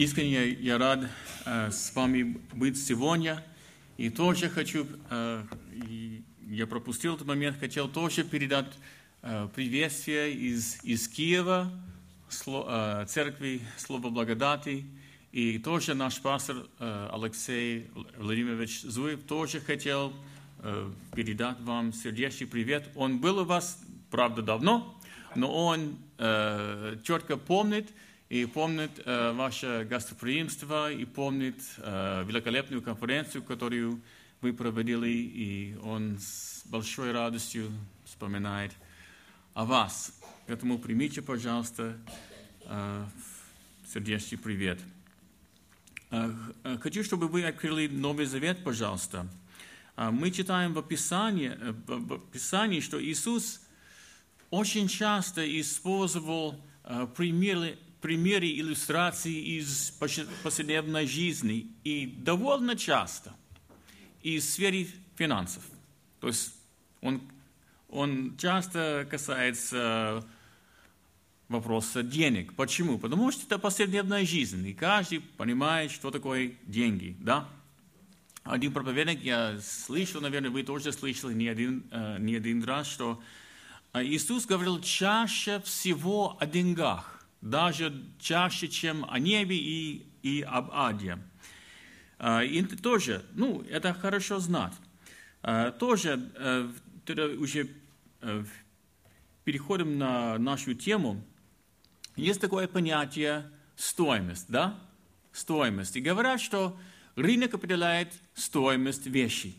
Искренне я рад э, с вами быть сегодня. И тоже хочу, э, я пропустил этот момент, хотел тоже передать э, приветствие из, из Киева, церкви Слова Благодати. И тоже наш пастор Алексей Владимирович Зуев тоже хотел передать вам сердечный привет. Он был у вас, правда, давно, но он четко помнит, и помнит э, ваше гостеприимство, и помнит э, великолепную конференцию, которую вы проводили, и он с большой радостью вспоминает о вас. Поэтому примите, пожалуйста, э, сердечный привет. Э, хочу, чтобы вы открыли Новый Завет, пожалуйста. Э, мы читаем в Описании, э, в Писании, что Иисус очень часто использовал э, примеры примеры иллюстрации из повседневной жизни и довольно часто из сферы финансов. То есть он, он часто касается вопроса денег. Почему? Потому что это повседневная жизнь, и каждый понимает, что такое деньги, да? Один проповедник, я слышал, наверное, вы тоже слышали не один, э, не один раз, что э, Иисус говорил чаще всего о деньгах даже чаще, чем о небе и, и об аде. А, и тоже, ну, это хорошо знать. А, тоже, э, уже э, переходим на нашу тему. Есть такое понятие стоимость, да? Стоимость. И говорят, что рынок определяет стоимость вещей.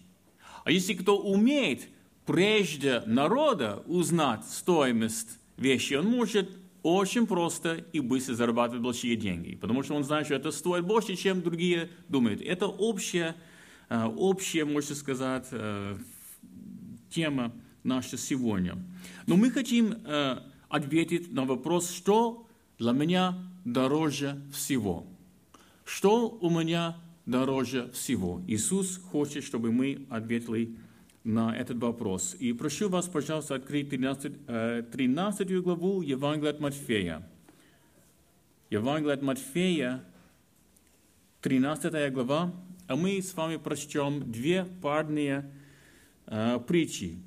А если кто умеет прежде народа узнать стоимость вещи, он может очень просто и быстро зарабатывать большие деньги, потому что он знает, что это стоит больше, чем другие думают. Это общая, э, общая, можно сказать, э, тема наша сегодня. Но мы хотим э, ответить на вопрос, что для меня дороже всего. Что у меня дороже всего? Иисус хочет, чтобы мы ответили на этот вопрос. И прошу вас, пожалуйста, открыть 13, 13 э, главу Евангелия от Матфея. Евангелие от Матфея, 13 глава, а мы с вами прочтем две парные э, притчи.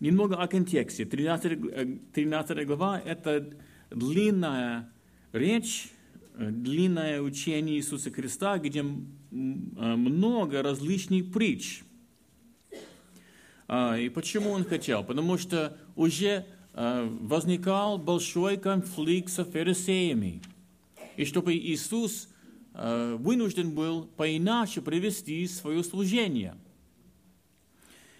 Немного о контексте. 13, 13 э, глава – это длинная речь, э, длинное учение Иисуса Христа, где много различных притч – и почему он хотел? Потому что уже а, возникал большой конфликт с фарисеями. И чтобы Иисус а, вынужден был поиначе привести свое служение.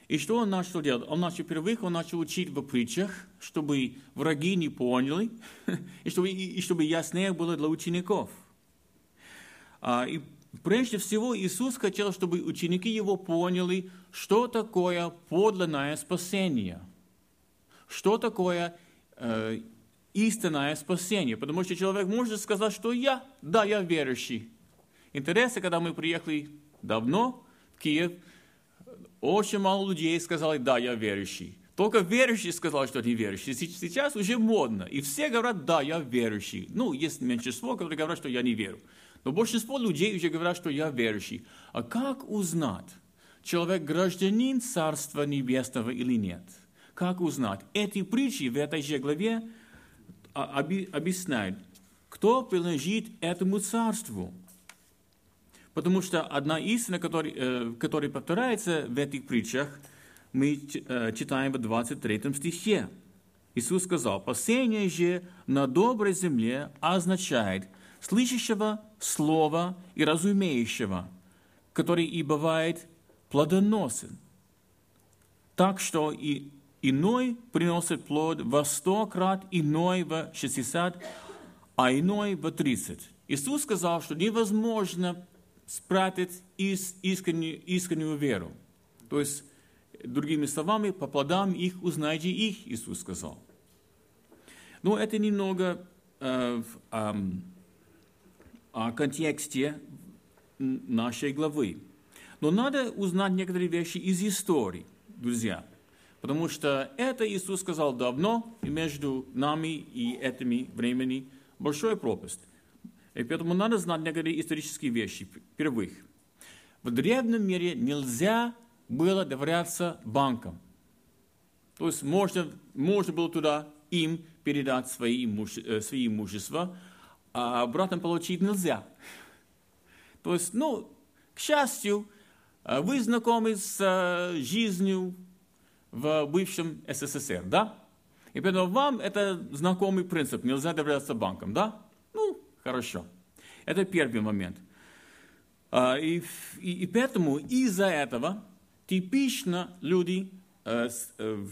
И что он начал делать? Он начал, во-первых, он начал учить в притчах, чтобы враги не поняли, и чтобы, и чтобы яснее было для учеников. И Прежде всего, Иисус хотел, чтобы ученики Его поняли, что такое подлинное спасение, что такое э, истинное спасение. Потому что человек может сказать, что я, да, я верующий. Интересно, когда мы приехали давно в Киев, очень мало людей сказали, да, я верующий. Только верующие сказали, что они верующие. Сейчас уже модно. И все говорят, да, я верующий. Ну, есть меньшинство, которые говорят, что я не верю. Но большинство людей уже говорят, что я верующий. А как узнать, человек гражданин Царства Небесного или нет? Как узнать? Эти притчи в этой же главе а, объясняют, кто принадлежит этому царству. Потому что одна истина, которая, э, которая повторяется в этих притчах, мы э, читаем в 23 стихе. Иисус сказал, «Пасение же на доброй земле означает слышащего слова и разумеющего, который и бывает плодоносен. Так что и иной приносит плод во сто крат, иной в шестьдесят, а иной в тридцать. Иисус сказал, что невозможно спрятать искреннюю, искреннюю веру. То есть, другими словами, по плодам их узнаете их, Иисус сказал. Но это немного э, э, о контексте нашей главы. Но надо узнать некоторые вещи из истории, друзья. Потому что это Иисус сказал давно, и между нами и этими времени большой пропасть. И поэтому надо знать некоторые исторические вещи. Первых, в древнем мире нельзя было доверяться банкам. То есть можно, можно было туда им передать свои, имуще, э, свои имущества, а обратно получить нельзя. То есть, ну, к счастью, вы знакомы с э, жизнью в бывшем СССР, да? И поэтому вам это знакомый принцип, нельзя доверяться банкам, да? Ну, хорошо. Это первый момент. А, и, и, и поэтому из-за этого типично люди э, э,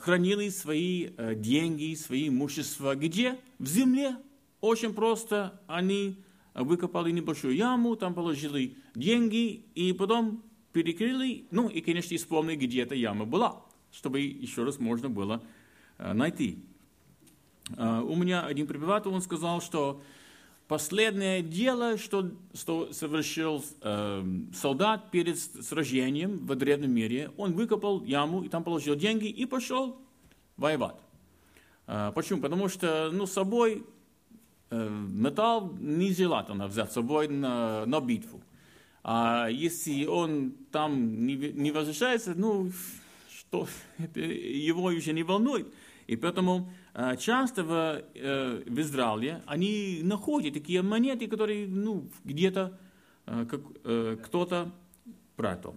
хранили свои э, деньги, свои имущества где? В земле. Очень просто они выкопали небольшую яму, там положили деньги и потом перекрыли, ну и, конечно, вспомнили, где эта яма была, чтобы еще раз можно было найти. У меня один преподаватель, он сказал, что последнее дело, что, что совершил э, солдат перед сражением в древнем мире, он выкопал яму и там положил деньги и пошел воевать. Э, почему? Потому что ну, с собой э, металл не желательно взять с собой на, на битву. А если он там не, не возвращается, ну, что, это его уже не волнует. И поэтому э, часто в, э, в Израиле они находят такие монеты, которые ну, где-то э, как, кто-то прятал.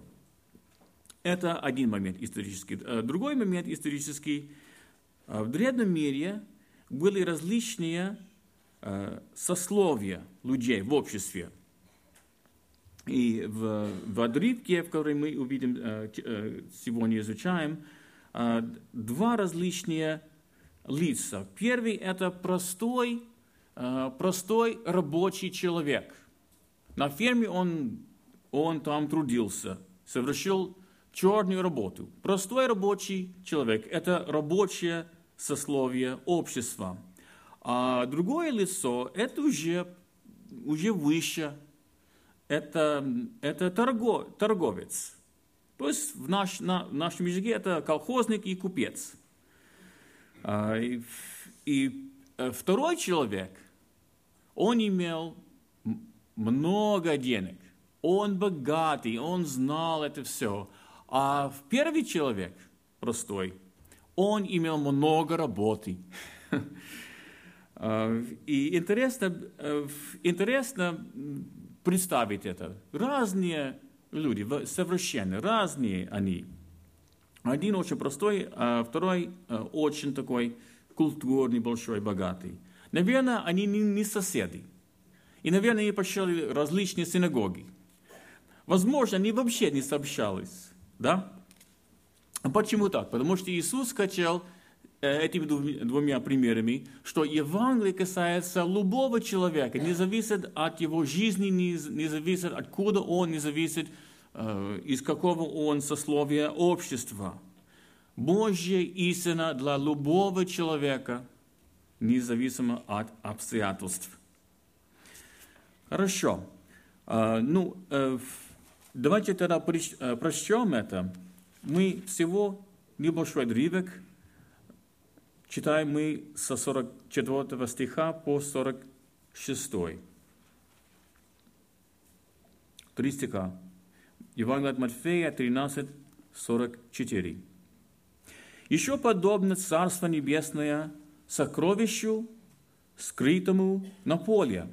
Это один момент исторический. Другой момент исторический. В древнем мире были различные сословия людей в обществе. И в, в отрывке, в котором мы увидим, сегодня изучаем, два различные лица. Первый – это простой, простой рабочий человек. На ферме он, он там трудился, совершил черную работу. Простой рабочий человек – это рабочее сословие общества. А другое лицо – это уже, уже выше, это, это торго, торговец – то есть в, наш, на, в нашем языке это колхозник и купец. А, и, и э, второй человек, он имел много денег, он богатый, он знал это все. А первый человек, простой, он имел много работы. А, и интересно, э, интересно представить это. Разные люди, совершенно разные они. Один очень простой, а второй э, очень такой культурный, большой, богатый. Наверное, они не, соседи. И, наверное, они посещали различные синагоги. Возможно, они вообще не сообщались. Да? Почему так? Потому что Иисус хотел Э, этими двумя примерами, что Евангелие касается любого человека, не зависит от его жизни, не, зависит откуда он, не зависит э, из какого он сословия общества. Божья истина для любого человека, независимо от обстоятельств. Хорошо. Э, ну, давайте тогда прочтем это. Мы всего небольшой отрывок Читаем мы со 44 стиха по 46. Три стиха. Евангелие от Матфея 13, 44. Еще подобно Царство Небесное сокровищу, скрытому на поле,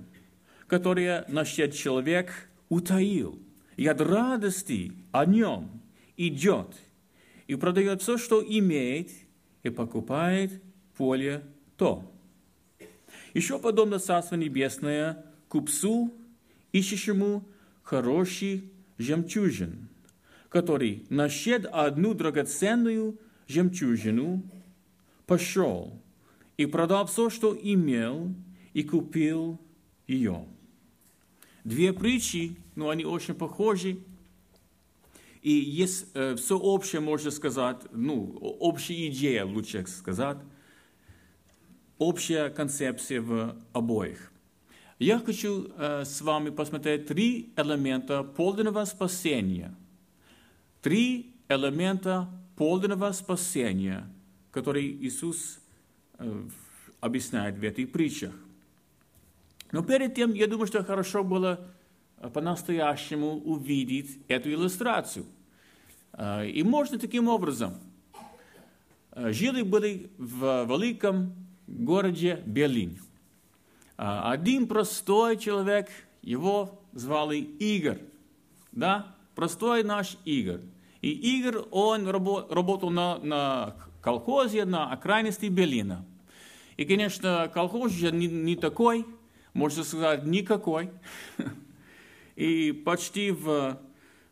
которое нашед человек утаил, и от радости о нем идет и продает все, что имеет, и покупает поле то. Еще подобно Царство Небесное купцу, ищущему хороший жемчужин, который, нашед одну драгоценную жемчужину, пошел и продал все, что имел, и купил ее. Две притчи, но они очень похожи, и есть э, все общее, можно сказать, ну, общая идея, лучше сказать, общая концепция в обоих. Я хочу э, с вами посмотреть три элемента подлинного спасения. Три элемента подлинного спасения, которые Иисус э, объясняет в этих притчах. Но перед тем, я думаю, что хорошо было по-настоящему увидеть эту иллюстрацию. И можно таким образом. Жили-были в великом городе Берлин. Один простой человек, его звали Игорь. Да, простой наш Игорь. И Игорь, он работал на, на колхозе на окраинности Берлина. И, конечно, колхоз же не, не такой, можно сказать, никакой. И почти в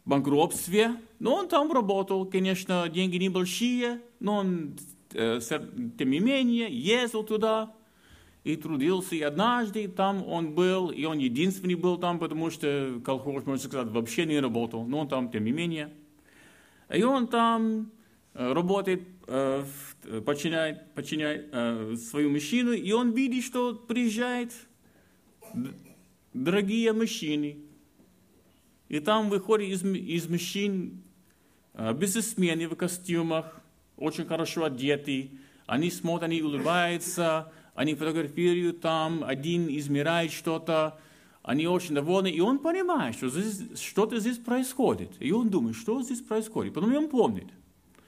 банкротстве. Но он там работал, конечно, деньги небольшие, но он, тем не менее, ездил туда и трудился. И однажды там он был, и он единственный был там, потому что колхоз, можно сказать, вообще не работал. Но он там, тем не менее. И он там э, работает, э, подчиняет, подчиняет свою машину, и он видит, что приезжает дорогие мужчины. И там выходят из, из мужчин бизнесмены в костюмах, очень хорошо одеты. Они смотрят, они улыбаются, они фотографируют там, один измеряет что-то, они очень довольны, и он понимает, что здесь, что-то здесь происходит. И он думает, что здесь происходит. Потом он помнит.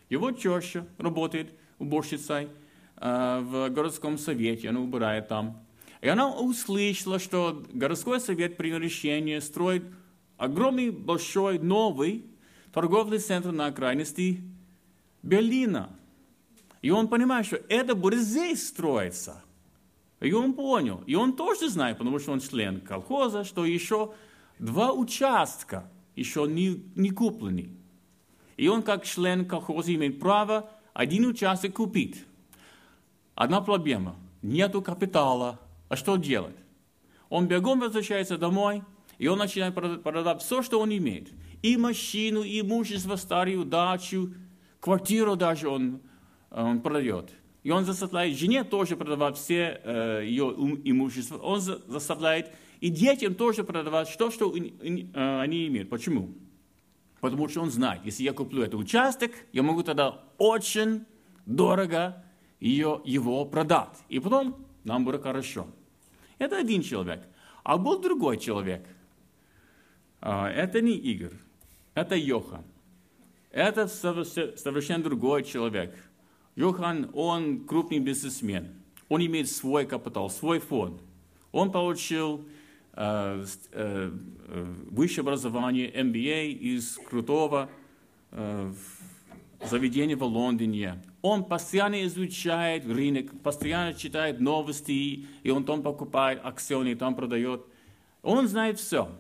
Его теща работает уборщицей э, в городском совете, она убирает там. И она услышала, что городской совет принял решение строить огромный, большой, новый торговый центр на окраинности Берлина. И он понимает, что это будет здесь строиться. И он понял. И он тоже знает, потому что он член колхоза, что еще два участка еще не, не куплены. И он как член колхоза имеет право один участок купить. Одна проблема. Нету капитала. А что делать? Он бегом возвращается домой, и он начинает продавать все, что он имеет. И машину, и имущество, старую дачу, квартиру даже он, он продает. И он заставляет жене тоже продавать все э, ее имущество. Он заставляет и детям тоже продавать то, что э, они имеют. Почему? Потому что он знает, если я куплю этот участок, я могу тогда очень дорого ее, его продать. И потом нам будет хорошо. Это один человек. А был другой человек. А, это не Игорь, это Йохан. Это совершенно другой человек. Йохан, он крупный бизнесмен. Он имеет свой капитал, свой фонд. Он получил э, э, высшее образование MBA из крутого э, заведения в Лондоне. Он постоянно изучает рынок, постоянно читает новости, и он там покупает акционы, там продает. Он знает все.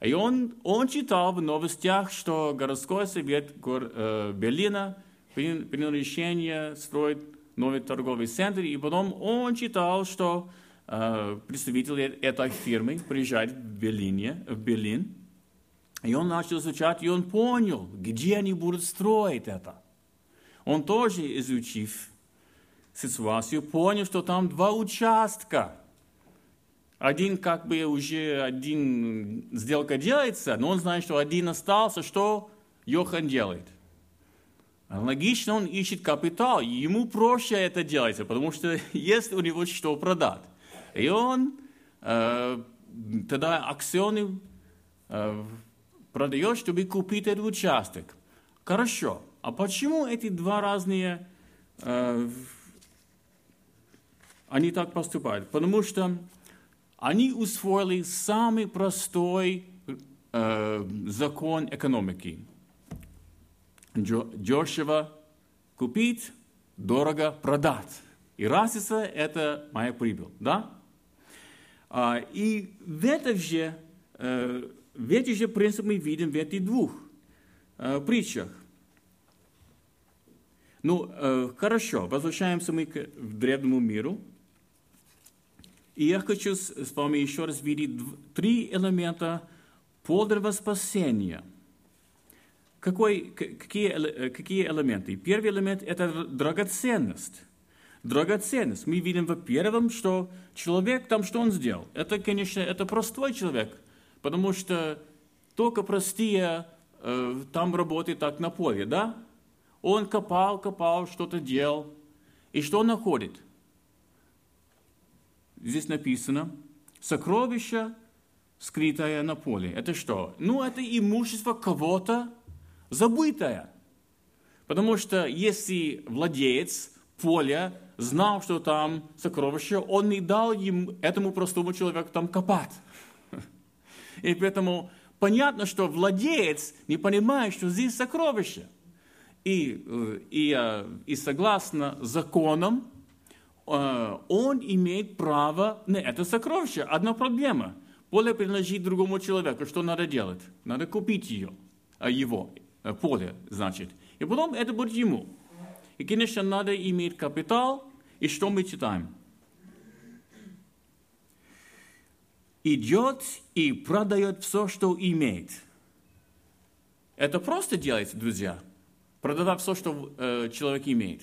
И он, он читал в новостях, что городской совет э, Берлина принял, принял решение строить новый торговый центр, и потом он читал, что э, представители этой фирмы приезжают в, Берлине, в Берлин, и он начал изучать, и он понял, где они будут строить это. Он тоже, изучив ситуацию, понял, что там два участка – один как бы уже один сделка делается, но он знает, что один остался, что Йохан делает. Логично, он ищет капитал, ему проще это делается, потому что есть у него что продать. И он э, тогда акционы э, продает, чтобы купить этот участок. Хорошо. А почему эти два разные, э, они так поступают? Потому что они усвоили самый простой э, закон экономики. Дешево купить, дорого продать. И разница – это моя прибыль. Да? А, и в, этом же, э, в эти же принципы мы видим в этих двух э, притчах. Ну, э, хорошо, возвращаемся мы к древнему миру – и я хочу с вами еще раз видеть три элемента подлого спасения. Какой, какие, какие элементы? Первый элемент – это драгоценность. Драгоценность. Мы видим, во-первых, что человек там, что он сделал? Это, конечно, это простой человек, потому что только простые э, там работают так на поле, да? Он копал, копал, что-то делал. И что он находит? Здесь написано, Сокровище, скрытое на поле. Это что? Ну, это имущество кого-то забытое. Потому что если владелец поля знал, что там сокровище, он не дал им, этому простому человеку там копать. И поэтому понятно, что владелец не понимает, что здесь сокровище. И, э, и, и согласно законам, он имеет право на это сокровище. Одна проблема. Поле принадлежит другому человеку. Что надо делать? Надо купить ее, его, поле, значит. И потом это будет ему. И, конечно, надо иметь капитал. И что мы читаем? Идет и продает все, что имеет. Это просто делается, друзья? Продавать все, что э, человек имеет?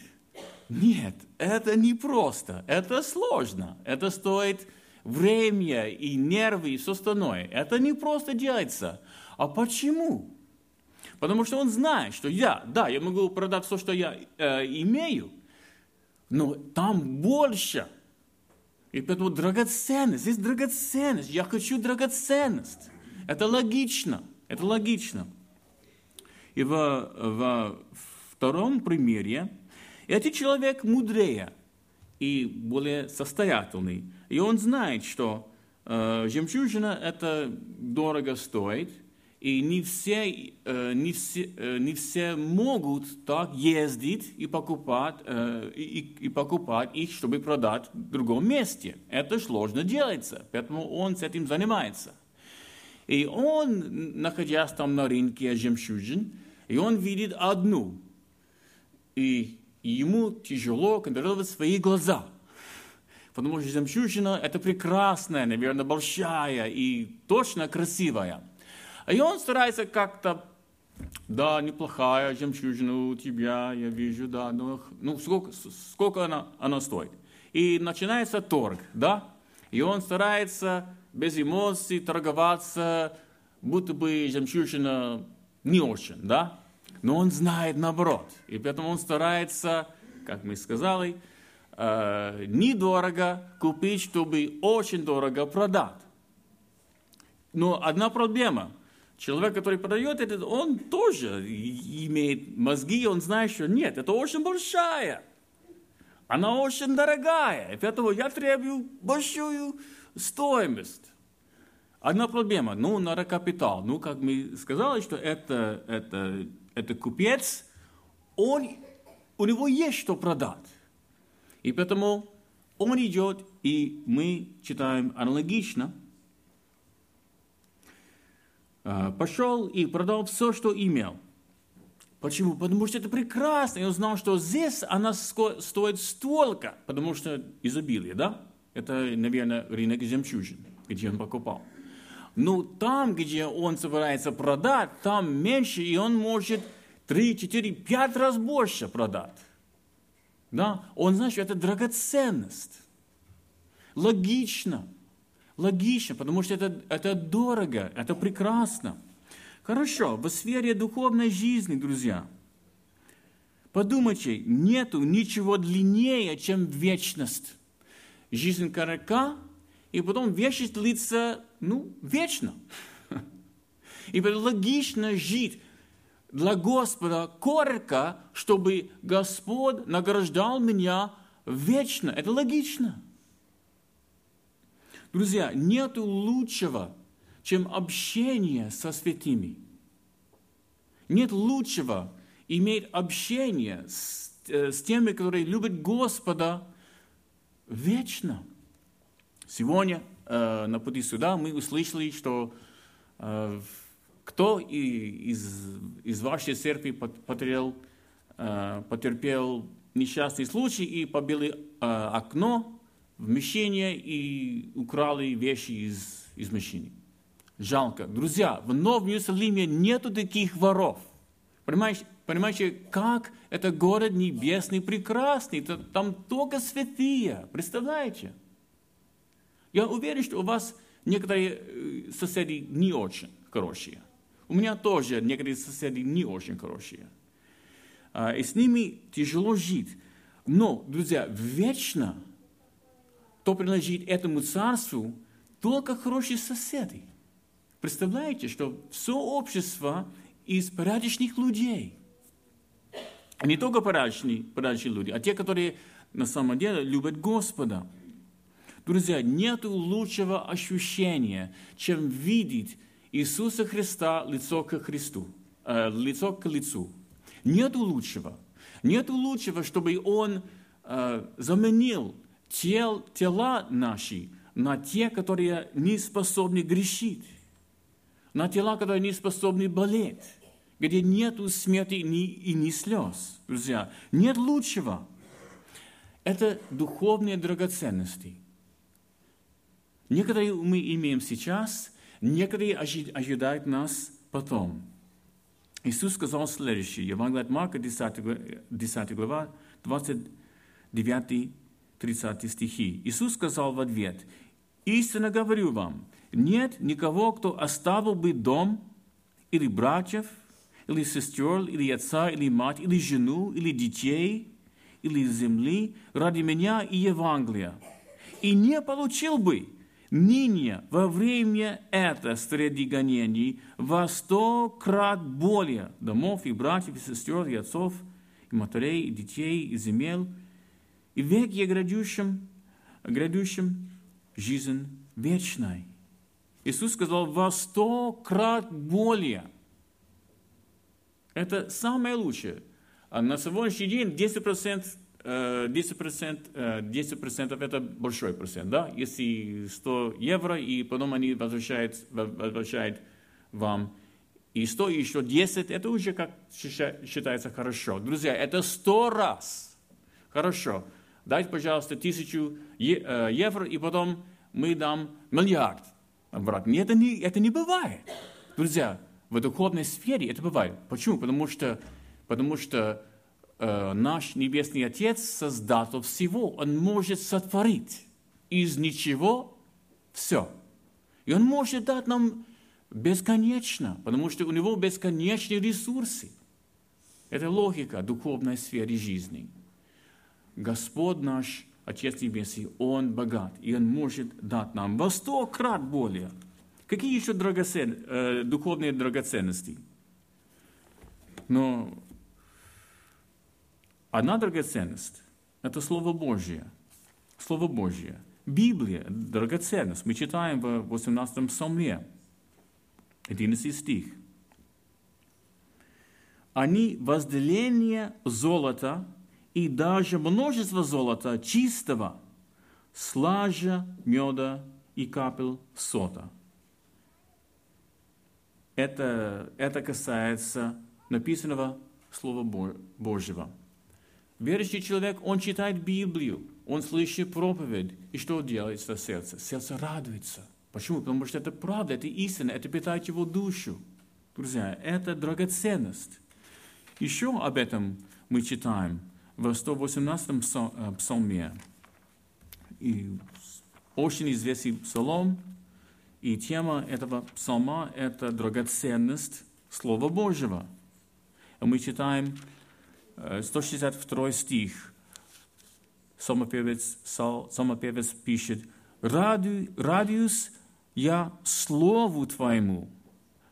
Нет, это не просто. Это сложно. Это стоит время и нервы и все остальное. Это не просто делается. А почему? Потому что он знает, что я, да, я могу продать все, что я э, имею, но там больше. И поэтому драгоценность, здесь драгоценность, я хочу драгоценность. Это логично, это логично. И во, во втором примере, этот человек мудрее и более состоятельный. И он знает, что э, жемчужина это дорого стоит – и не все, э, не, все, э, не все могут так ездить и покупать, э, и, и покупать их, чтобы продать в другом месте. Это сложно делается, поэтому он с этим занимается. И он, находясь там на рынке жемчужин, и он видит одну. И ему тяжело контролировать свои глаза. Потому что жемчужина – это прекрасная, наверное, большая и точно красивая – и он старается как-то, да, неплохая жемчужина у тебя, я вижу, да, ну, ну сколько, сколько она, она стоит. И начинается торг, да, и он старается без эмоций торговаться, будто бы жемчужина не очень, да, но он знает наоборот, и поэтому он старается, как мы сказали, э, недорого купить, чтобы очень дорого продать. Но одна проблема – Человек, который продает это, он тоже имеет мозги, он знает, что нет, это очень большая. Она очень дорогая, и поэтому я требую большую стоимость. Одна проблема, ну, надо капитал. Ну, как мы сказали, что это, это, это купец, он, у него есть что продать. И поэтому он идет, и мы читаем аналогично – а, пошел и продал все, что имел. Почему? Потому что это прекрасно. И он знал, что здесь она стоит столько, потому что изобилие, да? Это, наверное, рынок жемчужин, где он покупал. Но там, где он собирается продать, там меньше, и он может 3, 4, 5 раз больше продать. Да? Он знает, что это драгоценность. Логично. Логично, потому что это, это дорого, это прекрасно. Хорошо, в сфере духовной жизни, друзья, подумайте, нету ничего длиннее, чем вечность. Жизнь коротка, и потом вечность длится, ну, вечно. И логично жить для Господа коротко, чтобы Господь награждал меня вечно. Это логично. Друзья, нет лучшего, чем общение со святыми. Нет лучшего иметь общение с, э, с теми, которые любят Господа вечно. Сегодня э, на пути сюда мы услышали, что э, кто из, из вашей церкви потерял, э, потерпел несчастный случай и побили э, окно в мещение и украли вещи из, из машины. Жалко. Друзья, в Новом Иерусалиме нету таких воров. Понимаете, понимаете, как это город небесный, прекрасный, там только святые. Представляете? Я уверен, что у вас некоторые э, соседи не очень хорошие. У меня тоже некоторые соседи не очень хорошие. А, и с ними тяжело жить. Но, друзья, вечно кто принадлежит этому царству, только хорошие соседи. Представляете, что все общество из порядочных людей. Не только порядочные, порядочные люди, а те, которые на самом деле любят Господа. Друзья, нет лучшего ощущения, чем видеть Иисуса Христа лицо к Христу, э, лицо к лицу. Нет лучшего. Нет лучшего, чтобы Он э, заменил тел, тела наши на те, которые не способны грешить, на тела, которые не способны болеть, где нет смерти ни, и ни слез. Друзья, нет лучшего. Это духовные драгоценности – Некоторые мы имеем сейчас, некоторые ожидают нас потом. Иисус сказал следующее, Евангелие от Марка, 10, 10 глава, 29-30 стихи. Иисус сказал в ответ, «Истинно говорю вам, нет никого, кто оставил бы дом, или братьев, или сестер, или отца, или мать, или жену, или детей, или земли ради меня и Евангелия, и не получил бы ныне во время это среди гонений во сто крат более домов и братьев, и сестер, и отцов, и матерей, и детей, и земель, и в веке грядущем, грядущем жизнь вечной. Иисус сказал, во сто крат более. Это самое лучшее. А на сегодняшний день 10% 10%, э, 10% э, это большой процент, да? Если 100 евро, и потом они возвращают, возвращают вам и 100, и еще 10, это уже как считается хорошо. Друзья, это 100 раз. Хорошо. Дайте, пожалуйста, тысячу э, евро, и потом мы дам миллиард обратно. Это не, это не бывает. Друзья, в духовной сфере это бывает. Почему? Потому что, потому что Э, наш Небесный Отец создатель всего. Он может сотворить из ничего все. И Он может дать нам бесконечно, потому что у Него бесконечные ресурсы. Это логика духовной сферы жизни. Господь наш, Отец Небесный, Он богат, и Он может дать нам во сто крат более. Какие еще драгоцен... э, духовные драгоценности? Но Одна драгоценность – это Слово Божье. Слово Божье. Библия – драгоценность. Мы читаем в 18 псалме, 11 стих. Они возделение золота и даже множество золота чистого, слажа меда и капель сота. Это, это касается написанного Слова Божьего. Верующий человек, он читает Библию, он слышит проповедь. И что делает со сердце? Сердце радуется. Почему? Потому что это правда, это истина, это питает его душу. Друзья, это драгоценность. Еще об этом мы читаем в 118 э, псалме. И очень известный псалом, и тема этого псалма – это драгоценность Слова Божьего. И мы читаем 162 стих. Самопевец, самопевец пишет, Раду, «Радуюсь я Слову Твоему,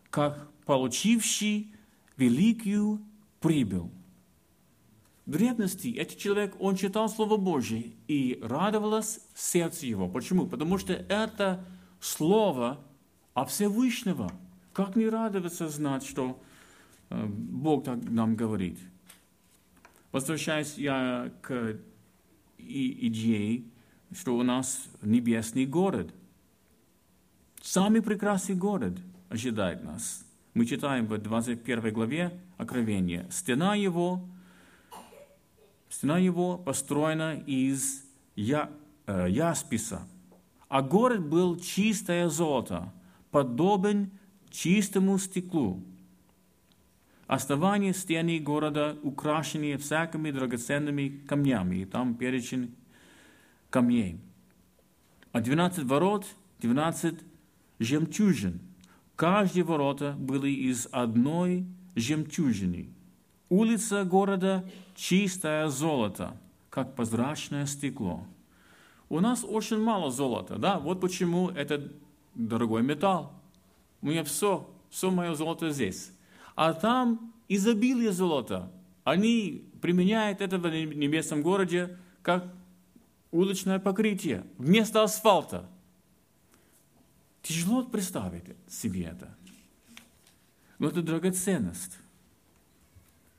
как получивший великую прибыль». В древности этот человек, он читал Слово Божье и радовалось сердце его. Почему? Потому что это Слово от Всевышнего. Как не радоваться знать, что э, Бог так нам говорит – Возвращаясь я к идее, что у нас небесный город. Самый прекрасный город ожидает нас. Мы читаем в 21 главе Откровения. Стена его, стена его построена из я, э, ясписа, а город был чистое золото, подобен чистому стеклу, Основание стены города украшены всякими драгоценными камнями, и там перечень камней. А 12 ворот, 12 жемчужин. Каждые ворота были из одной жемчужины. Улица города – чистое золото, как прозрачное стекло. у нас очень мало золота, да, вот почему это дорогой металл. У меня все, все мое золото здесь. А там изобилие золота. Они применяют это в небесном городе как уличное покрытие вместо асфальта. Тяжело представить себе это. Но это драгоценность.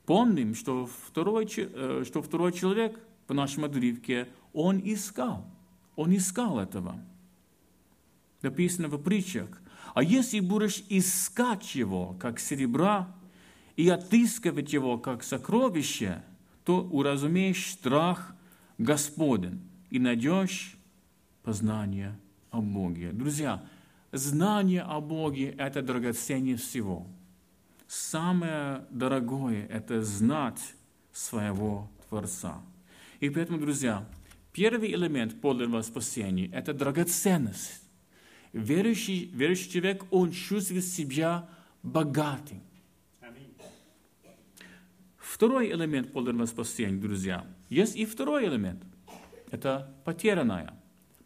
Помним, что второй, э, что второй человек по нашем отрывке, он искал. Он искал этого. Написано в притчах. А если будешь искать его, как серебра, и отыскивать его, как сокровище, то уразумеешь страх Господен и найдешь познание о Боге. Друзья, знание о Боге – это драгоценнее всего – самое дорогое – это знать своего Творца. И поэтому, друзья, первый элемент подлинного спасения – это драгоценность. Верующий, верующий человек, он чувствует себя богатым. Второй элемент подлинного спасения, друзья, есть и второй элемент. Это потерянное.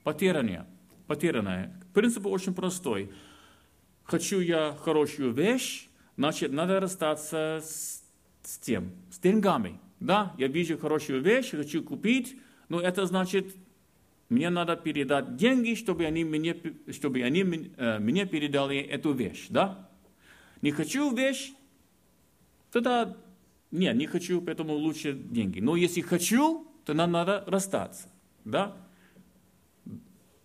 Потерянное. Потерянное. Принцип очень простой. Хочу я хорошую вещь, значит, надо расстаться с, с тем, с деньгами. Да, я вижу хорошую вещь, хочу купить, но это значит, мне надо передать деньги, чтобы они мне, чтобы они э, мне передали эту вещь, да? Не хочу вещь, тогда нет, не хочу, поэтому лучше деньги. Но если хочу, то нам надо расстаться, да?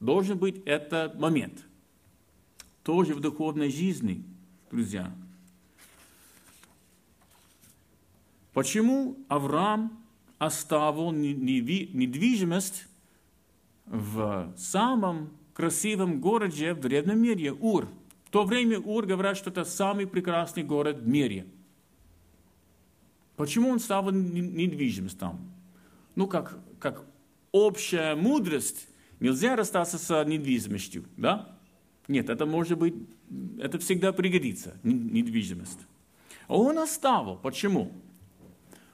Должен быть этот момент. Тоже в духовной жизни, друзья – Почему Авраам оставил недвижимость в самом красивом городе в древнем мире, Ур? В то время Ур говорят, что это самый прекрасный город в мире. Почему он ставил недвижимость там? Ну, как, как общая мудрость, нельзя расстаться с недвижимостью, да? Нет, это может быть, это всегда пригодится, недвижимость. А он оставил. Почему?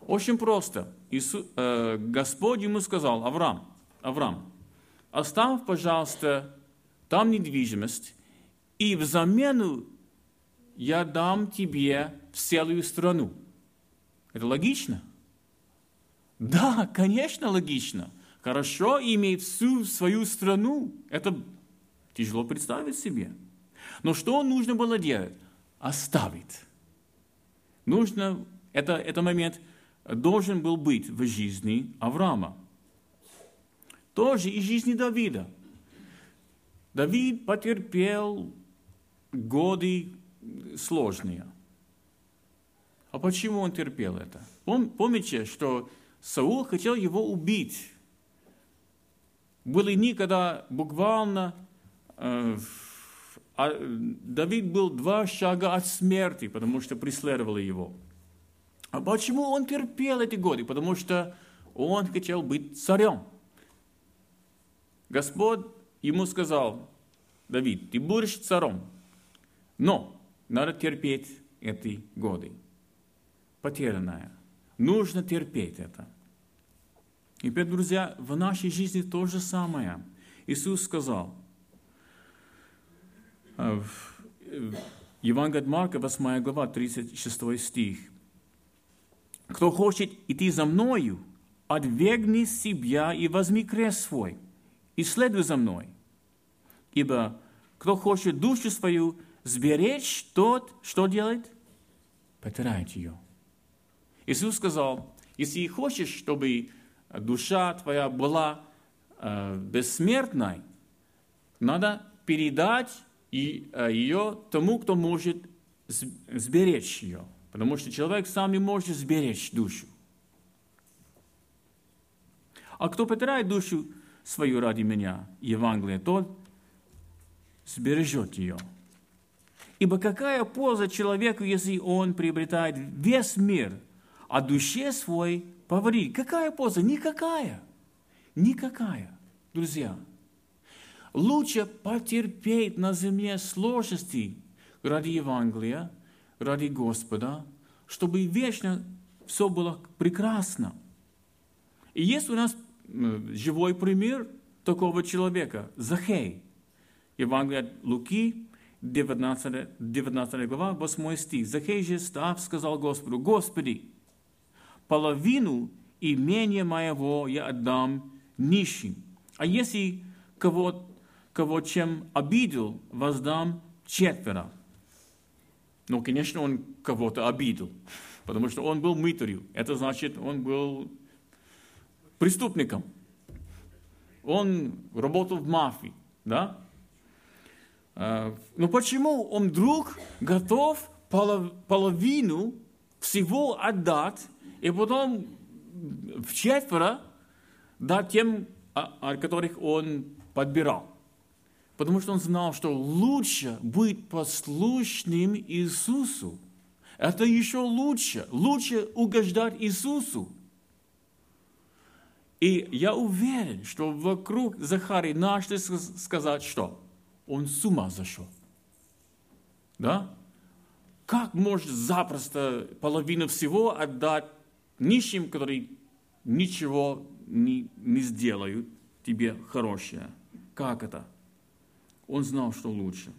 Очень просто. Иисус, э, Господь ему сказал, Авраам, Авраам, оставь, пожалуйста, там недвижимость, и взамен я дам тебе целую страну. Это логично? Да, конечно, логично. Хорошо иметь всю свою страну. Это тяжело представить себе. Но что нужно было делать? Оставить. Нужно, это, это момент – должен был быть в жизни Авраама. Тоже и жизни Давида. Давид потерпел годы сложные. А почему он терпел это? Помните, что Саул хотел его убить. Были дни, когда буквально э, а, Давид был два шага от смерти, потому что преследовали его. А почему он терпел эти годы? Потому что он хотел быть царем. Господь ему сказал, Давид, ты будешь царем, но надо терпеть эти годы. Потерянное. Нужно терпеть это. И, теперь, друзья, в нашей жизни то же самое. Иисус сказал, э, в Евангелие от Марка, 8 глава, 36 стих, кто хочет идти за мною, отвергни себя и возьми крест свой, и следуй за мной. Ибо кто хочет душу свою сберечь, тот что делает? Потеряет ее. Иисус сказал, если хочешь, чтобы душа твоя была э, бессмертной, надо передать э, ее тому, кто может сберечь ее. Потому что человек сам не может сберечь душу. А кто потеряет душу свою ради меня, Евангелие, тот сбережет ее. Ибо какая польза человеку, если он приобретает весь мир, а душе свой повредит? Какая польза? Никакая. Никакая. Друзья, лучше потерпеть на земле сложности ради Евангелия, ради Господа, чтобы вечно все было прекрасно. И есть у нас живой пример такого человека? Захей. Евангелие от Луки, 19, 19 глава, 8 стих. Захей же, став, сказал Господу, Господи, половину имения моего я отдам нищим. А если кого, кого чем обидел, воздам четверо. Ну, конечно, он кого-то обидел, потому что он был мытарью. Это значит, он был преступником. Он работал в мафии, да? А, но почему он вдруг готов половину всего отдать, и потом в четверо дать тем, которых он подбирал? Потому что он знал, что лучше быть послушным Иисусу. Это еще лучше. Лучше угождать Иисусу. И я уверен, что вокруг Захарии нашли сказать, что он с ума зашел. Да? Как может запросто половину всего отдать нищим, которые ничего не, не сделают тебе хорошее? Как это? Он знал, что лучше.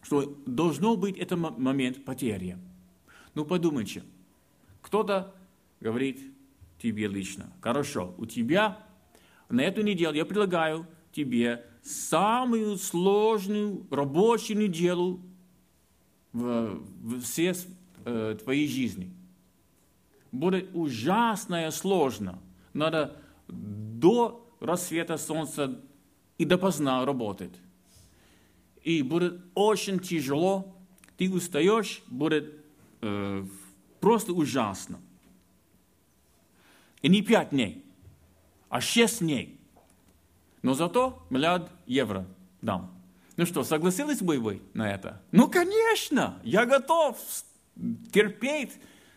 Что должно быть этот момент потери. Ну подумайте, кто-то говорит тебе лично, хорошо, у тебя на эту неделю я предлагаю тебе самую сложную рабочую неделю в, в всей э, твоей жизни. Будет ужасно сложно. Надо до рассвета солнца и допоздна работать. И будет очень тяжело, ты устаешь, будет э, просто ужасно. И не пять дней, а шесть дней. Но зато миллиард евро дам. Ну что, согласились бы вы на это? Ну, конечно, я готов терпеть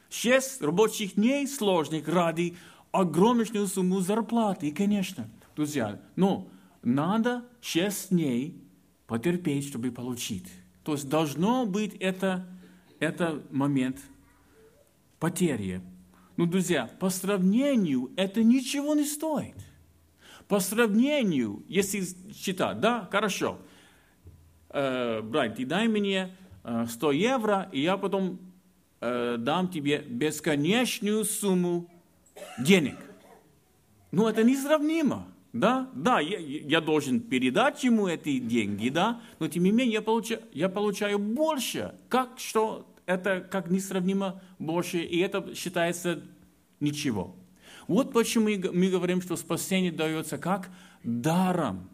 шесть рабочих дней сложных ради огромную сумму зарплаты. И, конечно, друзья, но надо шесть дней потерпеть, чтобы получить. То есть должно быть это, это момент потери. Ну, друзья, по сравнению это ничего не стоит. По сравнению, если считать, да, хорошо, э, брат, ты дай мне э, 100 евро, и я потом э, дам тебе бесконечную сумму денег. Ну, это несравнимо. Да, да, я, я должен передать ему эти деньги, да, но тем не менее я получаю, я получаю больше. Как что это как несравнимо больше, и это считается ничего. Вот почему мы говорим, что спасение дается как даром.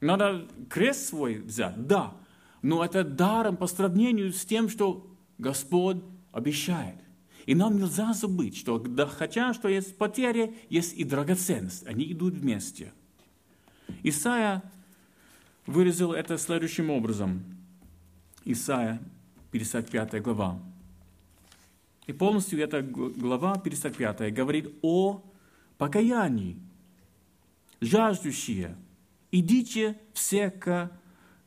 Надо крест свой взять, да, но это даром по сравнению с тем, что Господь обещает. И нам нельзя забыть, что да, хотя что есть потеря, есть и драгоценность. Они идут вместе. Исайя выразил это следующим образом. Исайя, 55 глава. И полностью эта глава 55 говорит о покаянии. Жаждущие, идите все к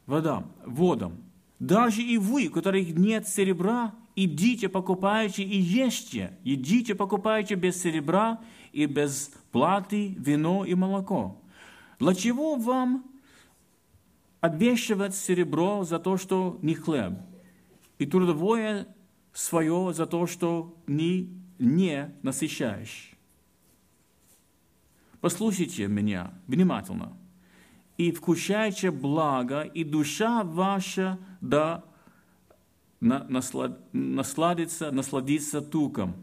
водам, водам. Даже и вы, у которых нет серебра, идите, покупайте и ешьте. Едите, покупайте без серебра и без платы вино и молоко. Для чего вам обвешивать серебро за то, что не хлеб, и трудовое свое за то, что не, не насыщаешь. Послушайте меня внимательно. И вкушайте благо, и душа ваша да наслад, насладится, насладится туком.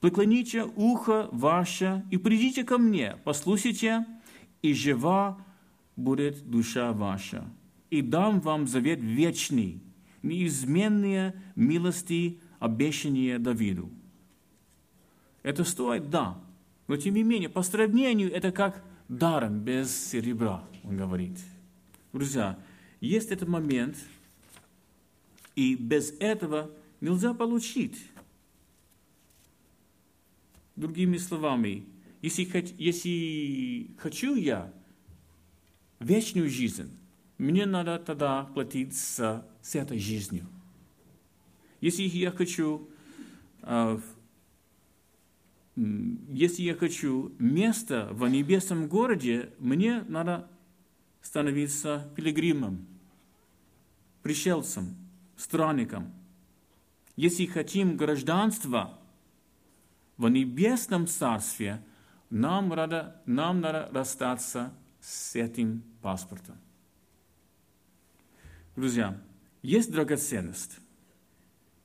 Преклоните ухо ваше и придите ко мне, послушайте, и жива будет душа ваша. И дам вам завет вечный, неизменные милости обещание Давиду. Это стоит, да, но тем не менее, по сравнению, это как даром без серебра, он говорит. Друзья, есть этот момент, и без этого нельзя получить. Другими словами, если, если хочу я вечную жизнь, мне надо тогда платить с, с этой жизнью – если я хочу э, если я хочу место в небесном городе, мне надо становиться пилигримом, пришельцем, странником. Если хотим гражданства в небесном царстве, нам надо, нам надо расстаться с этим паспортом. Друзья, есть драгоценность,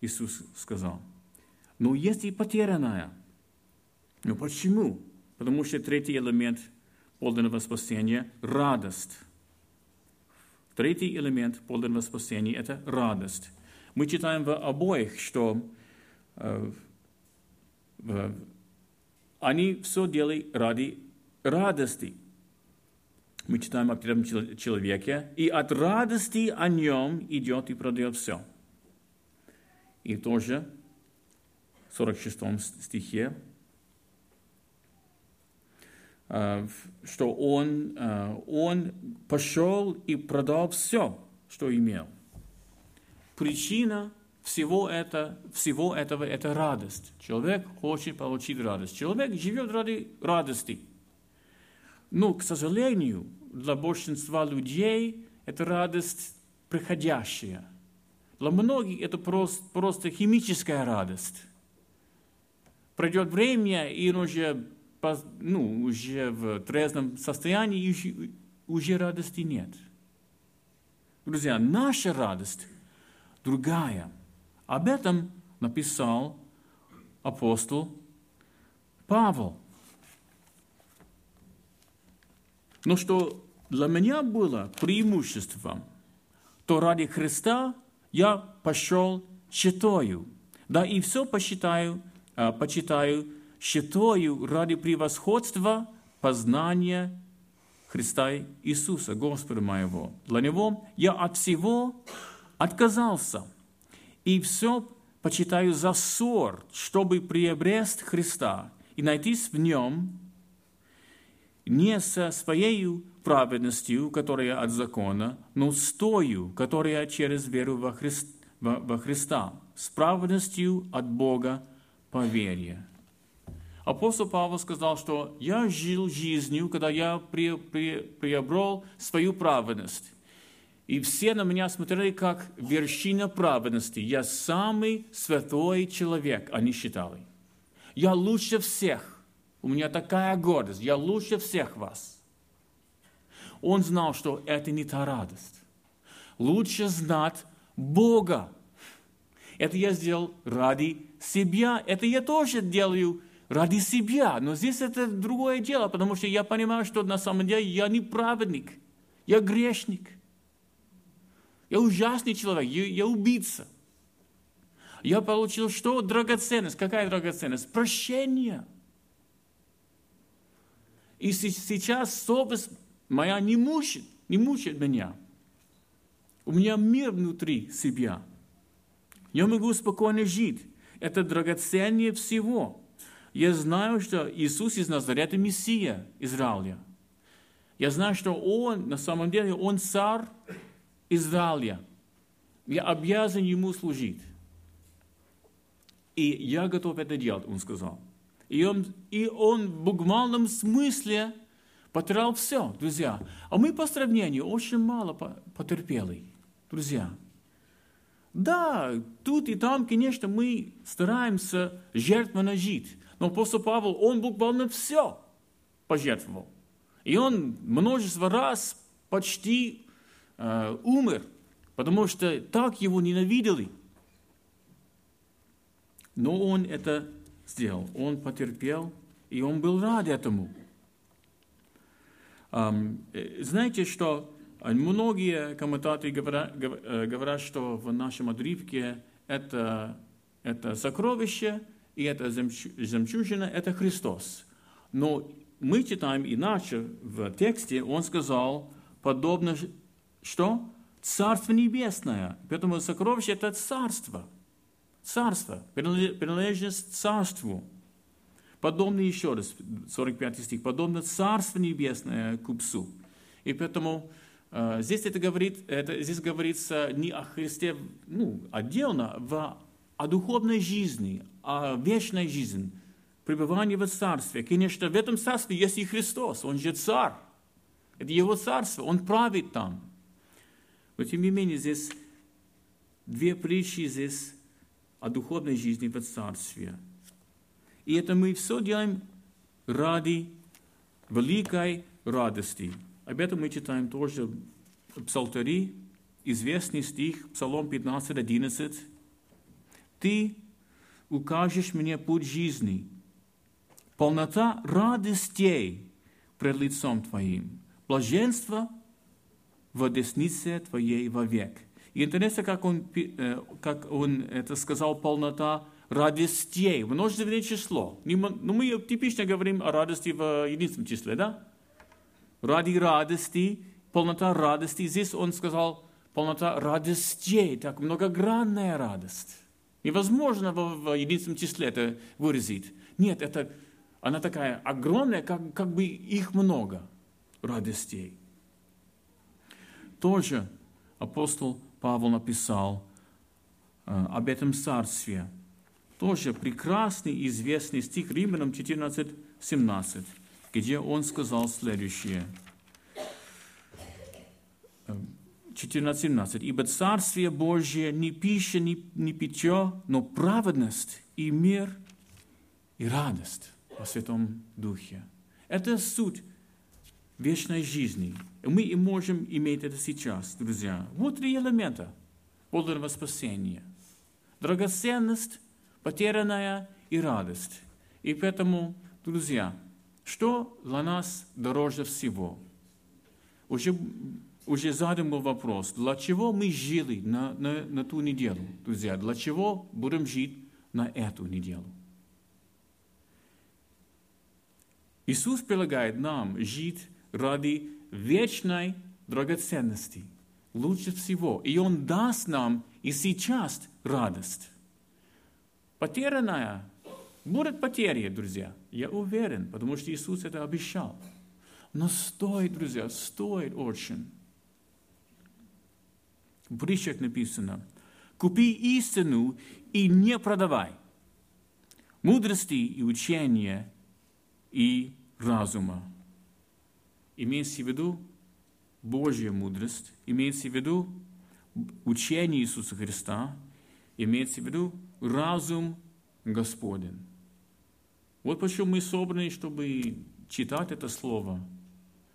Иисус сказал, но есть и потерянная. Ну почему? Потому что третий элемент подлинного спасения – радость. Третий элемент подлинного спасения – это радость. Мы читаем в обоих, что э, в, они все делали ради радости. Мы читаем о первом человеке, и от радости о нем идет и продает все. И тоже в 46 стихе, э, что он, э, он пошел и продал все, что имел. Причина всего, это, всего этого – это радость. Человек хочет получить радость. Человек живет ради радости – но, к сожалению, для большинства людей это радость приходящая. Для многих это просто, просто химическая радость. Пройдет время, и он уже, ну, уже в трезвом состоянии, уже, уже радости нет. Друзья, наша радость другая. Об этом написал апостол Павел. Но что для меня было преимуществом, то ради Христа я пошел считаю. Да и все посчитаю, а, почитаю, считаю ради превосходства познания Христа Иисуса, Господа моего. Для Него я от всего отказался. И все почитаю за ссор, чтобы приобрести Христа и найтись в Нем, не со своей праведностью, которая от закона, но с тою, которая через веру во, Христ, во, во Христа, с праведностью от Бога по вере. Апостол Павел сказал, что я жил жизнью, когда я при, при, приобрел свою праведность. И все на меня смотрели как вершина праведности. Я самый святой человек, они считали. Я лучше всех. У меня такая гордость, я лучше всех вас. Он знал, что это не та радость. Лучше знать Бога. Это я сделал ради себя. Это я тоже делаю ради себя. Но здесь это другое дело, потому что я понимаю, что на самом деле я не праведник. Я грешник. Я ужасный человек. Я, я убийца. Я получил что? Драгоценность. Какая драгоценность? Прощение. И сейчас совесть моя не мучит, не мучит меня. У меня мир внутри себя. Я могу спокойно жить. Это драгоценнее всего. Я знаю, что Иисус из Назарета – Мессия Израиля. Я знаю, что Он, на самом деле, Он царь Израиля. Я обязан Ему служить. И я готов это делать, Он сказал. И он, и он в буквальном смысле потерял все, друзья. А мы по сравнению очень мало потерпели, друзья. Да, тут и там, конечно, мы стараемся жертвенно жить. Но апостол Павел, он буквально все пожертвовал. И он множество раз почти э, умер, потому что так его ненавидели. Но он это сделал. Он потерпел, и он был рад этому. Знаете, что многие комментаторы говорят, э, говорят что в нашем отрывке это, это сокровище, и это жемчужина, это Христос. Но мы читаем иначе в тексте, он сказал, подобно что? Царство небесное. Поэтому сокровище – это царство – царство, принадлежность царству. Подобно еще раз, 45 стих, подобно царство небесное купцу. И поэтому э, здесь это говорит, это, здесь говорится не о Христе ну, отдельно, в, о духовной жизни, о вечной жизни пребывание в Царстве. Конечно, в этом Царстве есть и Христос, Он же Царь. Это Его Царство, Он правит там. Но тем не менее, здесь две притчи здесь о духовной жизни в Царстве. И это мы все делаем ради великой радости. Об этом мы читаем тоже в Псалтари, известный стих, Псалом 15, 11. «Ты укажешь мне путь жизни, полнота радостей пред лицом Твоим, блаженство в деснице Твоей вовек». И интересно, как он, э, как он это сказал, полнота радостей, множественное число. Ну, мы типично говорим о радости в единственном числе, да? Ради радости, полнота радости. Здесь он сказал полнота радостей, так многогранная радость. Невозможно в, в единственном числе это выразить. Нет, это, она такая огромная, как, как бы их много радостей. Тоже апостол Павел написал э, об этом царстве. Тоже прекрасный известный стих Римлянам 14, 17, где он сказал следующее. 14.17. Э, «Ибо Царствие Божье не пища, не, не питье, но праведность и мир и радость во Святом Духе». Это суть вечной жизни. И мы и можем иметь это сейчас, друзья. Вот три элемента подлинного спасения. Драгоценность, потерянная и радость. И поэтому, друзья, что для нас дороже всего? Уже, уже задан был вопрос, для чего мы жили на, на, на ту неделю, друзья? Для чего будем жить на эту неделю? Иисус предлагает нам жить ради вечной драгоценности. Лучше всего. И Он даст нам и сейчас радость. Потерянная будет потеря, друзья. Я уверен, потому что Иисус это обещал. Но стоит, друзья, стоит очень. В притчах написано, купи истину и не продавай. Мудрости и учения и разума имеется в виду Божья мудрость, имеется в виду учение Иисуса Христа, имеется в виду разум Господен. Вот почему мы собраны, чтобы читать это слово,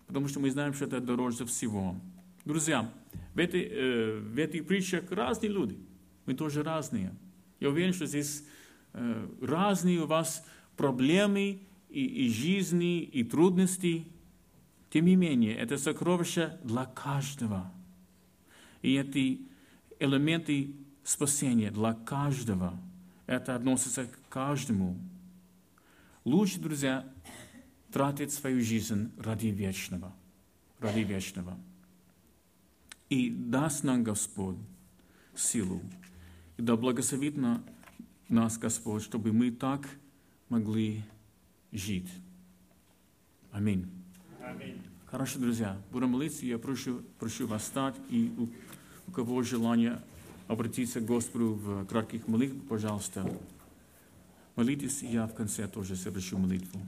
потому что мы знаем, что это дороже всего. Друзья, в этой, э, в этих притчах разные люди, мы тоже разные. Я уверен, что здесь э, разные у вас проблемы и, и жизни, и трудности – тем не менее, это сокровище для каждого. И эти элементы спасения для каждого. Это относится к каждому. Лучше, друзья, тратить свою жизнь ради вечного. Ради вечного. И даст нам Господь силу. И да благословит на нас Господь, чтобы мы так могли жить. Аминь. Хорошо, друзья, будем молиться, я прошу, прошу вас встать, и у, у кого желание обратиться к Господу в кратких молитвах, пожалуйста, молитесь, я в конце тоже совершу молитву.